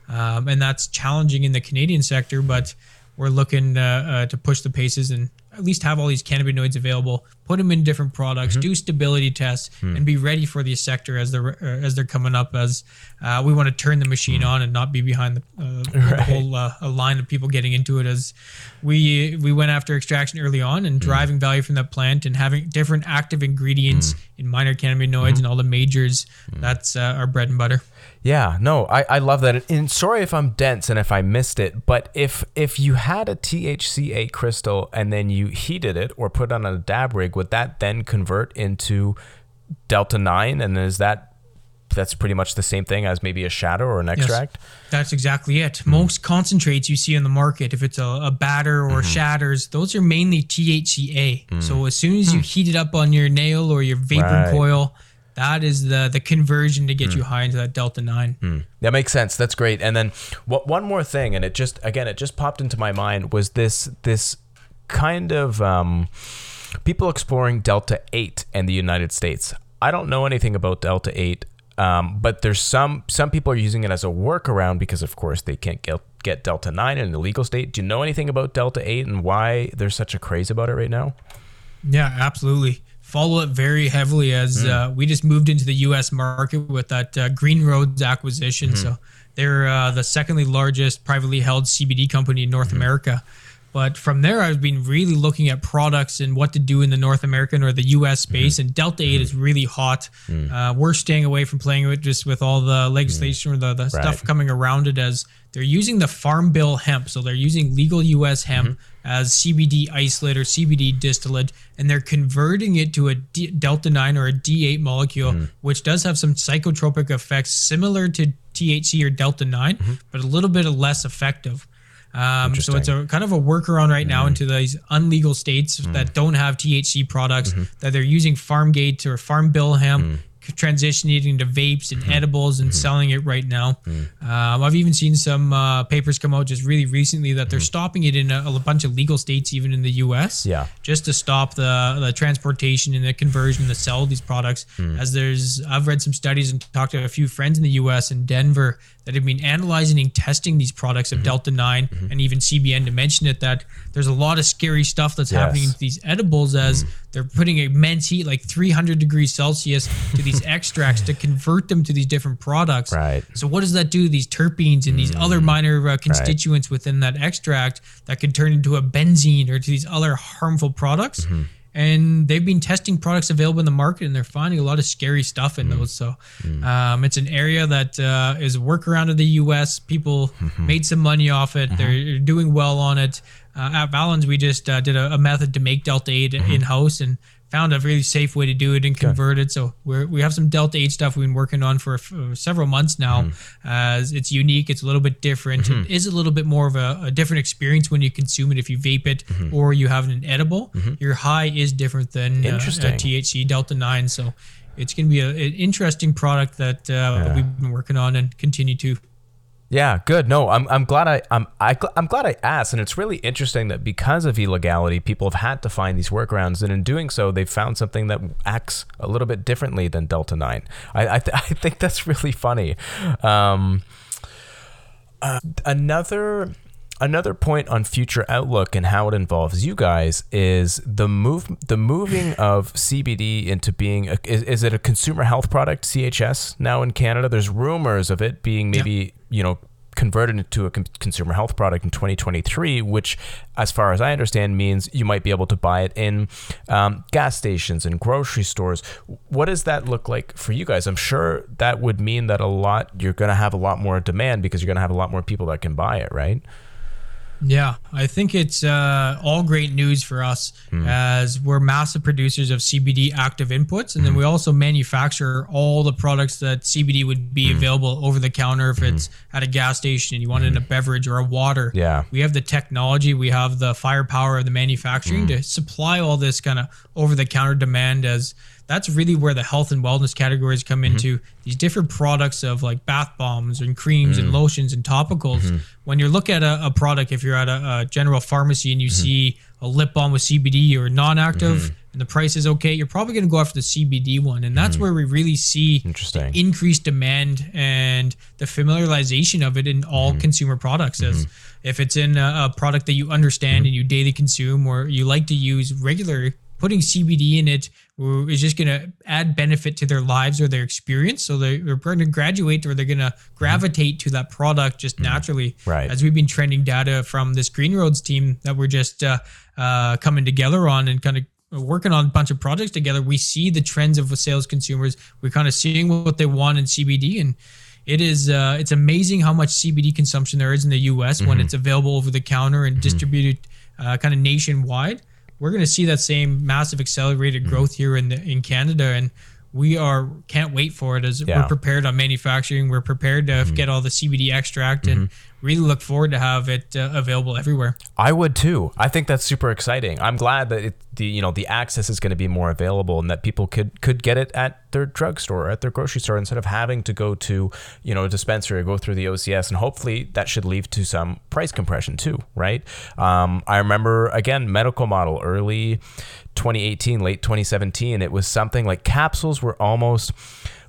um, and that's challenging in the Canadian sector. But we're looking uh, uh, to push the paces, and at least have all these cannabinoids available, put them in different products, Mm-hmm. do stability tests, Hmm. and be ready for the sector as they're uh, as they're coming up. As uh, we want to turn the machine on and not be behind the, uh, the [laughs] Hmm. Whole uh, a line of people getting into it. As we we went after extraction early on Hmm. and driving value from that plant and having different active ingredients Hmm. in minor cannabinoids and all the majors. That's uh, our bread and butter. Yeah, no, I, I love that. And sorry if I'm dense and if I missed it, but if if you had a THCA crystal and then you heated it or put it on a dab rig, would that then convert into delta nine? And is that that's pretty much the same thing as maybe a shatter or an extract? That's exactly it. Hmm. Most concentrates you see in the market, if it's a, a batter Mm-hmm. or shatters, those are mainly THCA. So as soon as you heat it up on your nail or your vapor Hmm. Right. Hmm. coil, that is the the conversion to get you high into that delta nine. That makes sense. That's great. And then what one more thing, and it just again it just popped into my mind was this this kind of um, people exploring Delta Eight in the United States. I don't know anything about Delta Eight, um, but there's some some people are using it as a workaround because of course they can't get get Delta Nine in an illegal state. Do you know anything about Delta Eight and why there's such a craze about it right now? Yeah, absolutely. Follow it very heavily as uh, we just moved into the U.S. market with that uh, Green Roads acquisition. So they're uh, the secondly largest privately held CBD company in North America. But from there, I've been really looking at products and what to do in the North American or the U.S. space. And Delta 8 is really hot. Uh, we're staying away from playing with just with all the legislation or the, the stuff coming around it as they're using the Farm Bill hemp. So they're using legal U.S. hemp Mm-hmm. as CBD isolate or CBD distillate, and they're converting it to a D- delta 9 or a D8 molecule, Mm-hmm. which does have some psychotropic effects similar to THC or delta 9, Mm-hmm. but a little bit less effective. Um, so it's a kind of a workaround right now mm-hmm. into these unlegal states mm-hmm. that don't have THC products mm-hmm. that they're using farm gate or farm bill hemp, c- transitioning it into vapes and mm-hmm. edibles and mm-hmm. selling it right now. Um, I've even seen some uh, papers come out just really recently that they're mm-hmm. stopping it in a, a bunch of legal states, even in the U.S. Yeah. just to stop the the transportation and the conversion to sell these products. Mm. As there's, I've read some studies and talked to a few friends in the U.S. and Denver that have been analyzing and testing these products of Delta 9 and even CBN to mention it that there's a lot of scary stuff that's happening Yes. to these edibles as mm. They're putting immense heat, like 300 degrees Celsius, to these [laughs] extracts to convert them to these different products. Right. So what does that do? These terpenes and these other minor uh, constituents within that extract that could turn into a benzene or to these other harmful products. And they've been testing products available in the market, and they're finding a lot of scary stuff in those. So, um, it's an area that uh, is a workaround of the U.S. People made some money off it. They're doing well on it. Uh, at Valens, we just uh, did a, a method to make Delta 8 in house and found a really safe way to do it and convert it. So we're, we have some Delta 8 stuff we've been working on for, for several months now. As it's unique, it's a little bit different. It is a little bit more of a, a different experience when you consume it. If you vape it or you have in edible, your high is different than uh, a Interesting. THC Delta 9. So it's going to be a, an interesting product that uh, we've been working on and continue to. Yeah, good. No, I'm, I'm glad I I'm I, gl- I'm glad I asked, and it's really interesting that because of illegality, people have had to find these workarounds, and in doing so, they've found something that acts a little bit differently than Delta Nine. I I, th- [laughs] I think that's really funny. Um, uh, another another point on future outlook and how it involves you guys is the move the moving [laughs] of CBD into being a, is, is it a consumer health product CHS now in Canada? There's rumors of it being maybe you know converted into a con- consumer health product in 2023 which as far as I understand means you might be able to buy it in um, gas stations and grocery stores. What does that look like for you guys? I'm sure that would mean that a lot you're going to have a lot more demand because you're going to have a lot more people that can buy it right Yeah, I think it's uh, all great news for us hmm. as we're massive producers of CBD active inputs, and then hmm. we also manufacture all the products that CBD would be hmm. available over the counter if it's at a gas station and you want it in a beverage or a water. Yeah. we have the technology, we have the firepower of the manufacturing to supply all this kind of over the counter demand as that's really where the health and wellness categories come mm-hmm. into these different products of like bath bombs and creams and mm. lotions and topicals. Mm-hmm. When you look at a, a product, if you're at a, a general pharmacy and you mm-hmm. see a lip balm with CBD or non-active and the price is okay, you're probably going to go after the CBD one. And that's where we really see Interesting. the increased demand and the familiarization of it in all consumer products. As if it's in a, a product that you understand and you daily consume or you like to use regularly, putting CBD in it is just going to add benefit to their lives or their experience. So they- they're going to graduate or they're going to gravitate to that product just naturally. Right. As we've been trending data from this Green Roads team that we're just uh, uh, coming together on and kind of working on a bunch of projects together, we see the trends of sales consumers. We're kind of seeing what they want in CBD and it is uh, it's amazing how much CBD consumption there is in the U.S. when it's available over the counter and distributed uh, kind of nationwide. We're going to see that same massive accelerated mm-hmm. growth here in the, in Canada, and we are can't wait for it. As Yeah. we're prepared on manufacturing, we're prepared to mm-hmm. get all the CBD extract, and mm-hmm. Really look forward to have it uh, available everywhere. I would too. I think that's super exciting. I'm glad that it, the you know the access is going to be more available and that people could could get it at their drugstore, at their grocery store, instead of having to go to you know a dispensary or go through the OCS. And hopefully that should lead to some price compression too, right? Um, I remember again medical model early 2018, late 2017. It was something like capsules were almost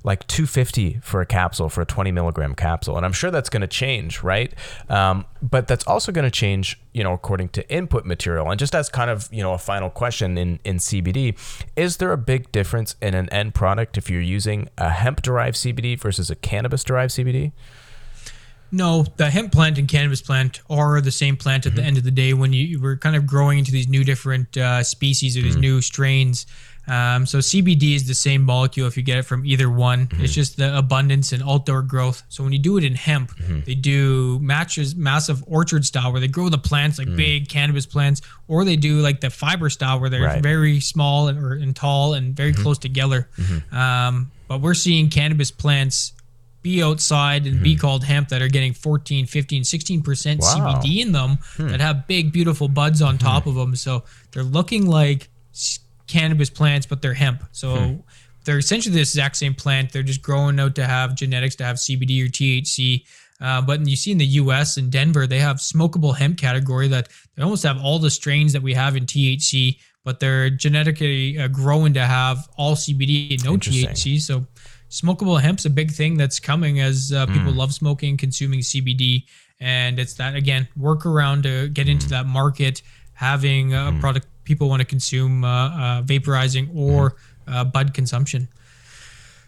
like 250 for a capsule for a 20 milligram capsule. And i'm sure that's going to change right? Um, but that's also going to change you know according to input material. And just as kind of you know a final question in in cbd is there a big difference in an end product if you're using a hemp derived cbd versus a cannabis derived cbd No, the hemp plant and cannabis plant are the same plant at the end of the day. When you we're kind of growing into these new different uh, species or these new strains, um, so CBD is the same molecule if you get it from either one. It's mm-hmm. just the abundance and outdoor growth. So when you do it in hemp, mm-hmm. they do matches massive orchard style where they grow the plants like mm. big cannabis plants, or they do like the fiber style where they're Right. very small and, or, and tall and very mm-hmm. close together. Um, but we're seeing cannabis plants be outside and be called hemp that are getting 14 15 16% Wow. cbd in them hmm. that have big beautiful buds on hmm. top of them so they're looking like cannabis plants but they're hemp. So they're essentially the exact same plant. They're just growing out to have genetics to have cbd or thc uh, but you see in the us in denver they have smokable hemp category that they almost have all the strains that we have in thc but they're genetically uh, growing to have all cbd and no thc so smokable hemp's a big thing that's coming as uh, people love smoking, consuming CBD, and it's that again workaround to get into that market, having a product people want to consume, uh, uh, vaporizing or uh, bud consumption.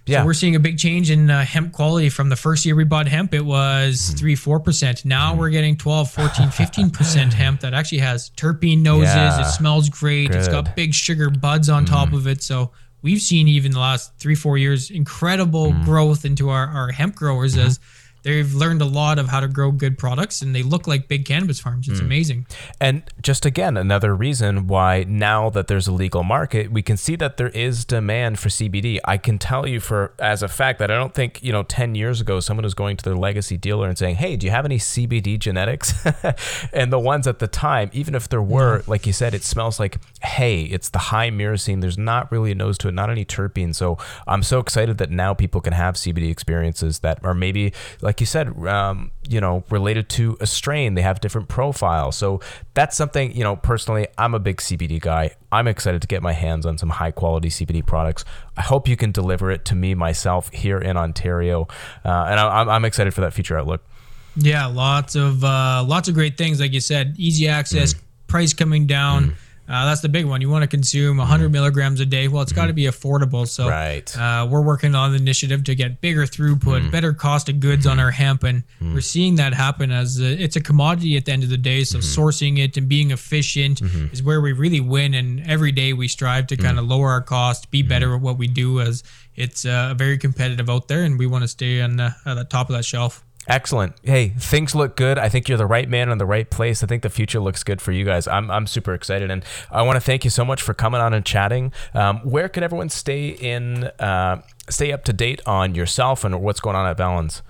yeah So we're seeing a big change in uh, hemp quality from the first year we bought hemp. It was Hmm. 3 4%. Now we're getting 12, 14, 15% [laughs] hemp that actually has terpene noses. Yeah. It smells great. It's Good. Hmm. got big sugar buds on top of it. So we've seen even the last three, four years incredible growth into our, our hemp growers Mm-hmm. as they've learned a lot of how to grow good products and they look like big cannabis farms. It's hmm. amazing. And just again, another reason why now that there's a legal market, we can see that there is demand for CBD. I can tell you for as a fact that I don't think, you know, 10 years ago, someone was going to their legacy dealer and saying, Hey, do you have any CBD genetics? [laughs] and the ones at the time, even if there were, like you said, it smells like hay. It's the high myrcene. There's not really a nose to it, not any terpene. So I'm so excited that now people can have CBD experiences that are maybe, like you said, um, you know, related to a strain. They have different profiles. So that's something, you know, personally, I'm a big CBD guy. I'm excited to get my hands on some high quality CBD products. I hope you can deliver it to me myself here in Ontario. Uh, and I, I'm, I'm excited for that future outlook. Yeah, lots of uh, lots of great things, like you said, easy access, Mm. price coming down. Uh, that's the big one. You want to consume 100 milligrams a day. Well, it's got to be affordable. So, Mm. Right. uh, we're working on the initiative to get bigger throughput, Mm. better cost of goods on our hemp, and we're seeing that happen as a, it's a commodity at the end of the day. So, Mm-hmm. sourcing it and being efficient is where we really win. And every day we strive to Mm. kind of lower our cost, be better Mm-hmm. at what we do, as it's uh, very competitive out there, and we want to stay on the, at the top of that shelf. Excellent. Hey, things look good. I think you're the right man in the right place. I think the future looks good for you guys. I'm, I'm super excited. And I want to thank you so much for coming on and chatting. Um, where can everyone stay in, uh, stay up to date on yourself and what's going on at Valens?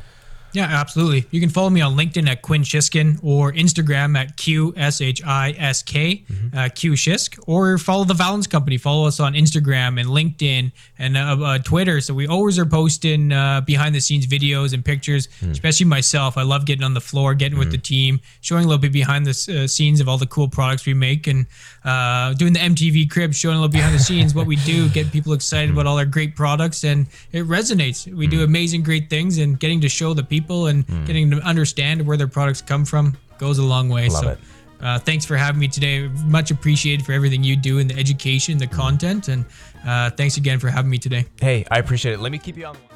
Yeah, absolutely. You can follow me on LinkedIn at Quinn Shiskin or Instagram at Q S H I S K uh, Shisk, or follow the Valens Company. Follow us on Instagram and LinkedIn and uh, uh, Twitter. So we always are posting uh, behind the scenes videos and pictures. Especially myself, I love getting on the floor, getting with the team, showing a little bit behind the uh, scenes of all the cool products we make, and uh, doing the MTV crib, showing a little behind the [laughs] scenes what we do, get people excited about all our great products, and it resonates. We do amazing, great things, and getting to show the people and getting to understand where their products come from goes a long way. Love so, it. Uh, thanks for having me today. Much appreciated for everything you do in the education, the content, and uh, thanks again for having me today. Hey, I appreciate it. Let me keep you on the line.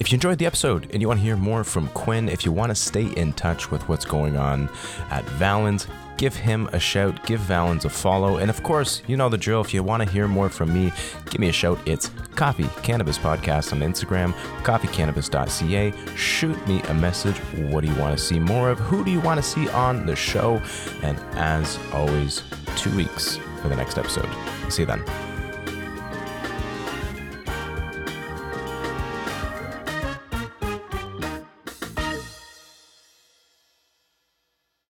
If you enjoyed the episode and you want to hear more from Quinn, if you want to stay in touch with what's going on at Valens, give him a shout, give Valens a follow, and of course, you know the drill. If you want to hear more from me, give me a shout. It's Coffee Cannabis Podcast on Instagram, coffeecannabis.ca. Shoot me a message. What do you want to see more of? Who do you want to see on the show? And as always, two weeks for the next episode. See you then.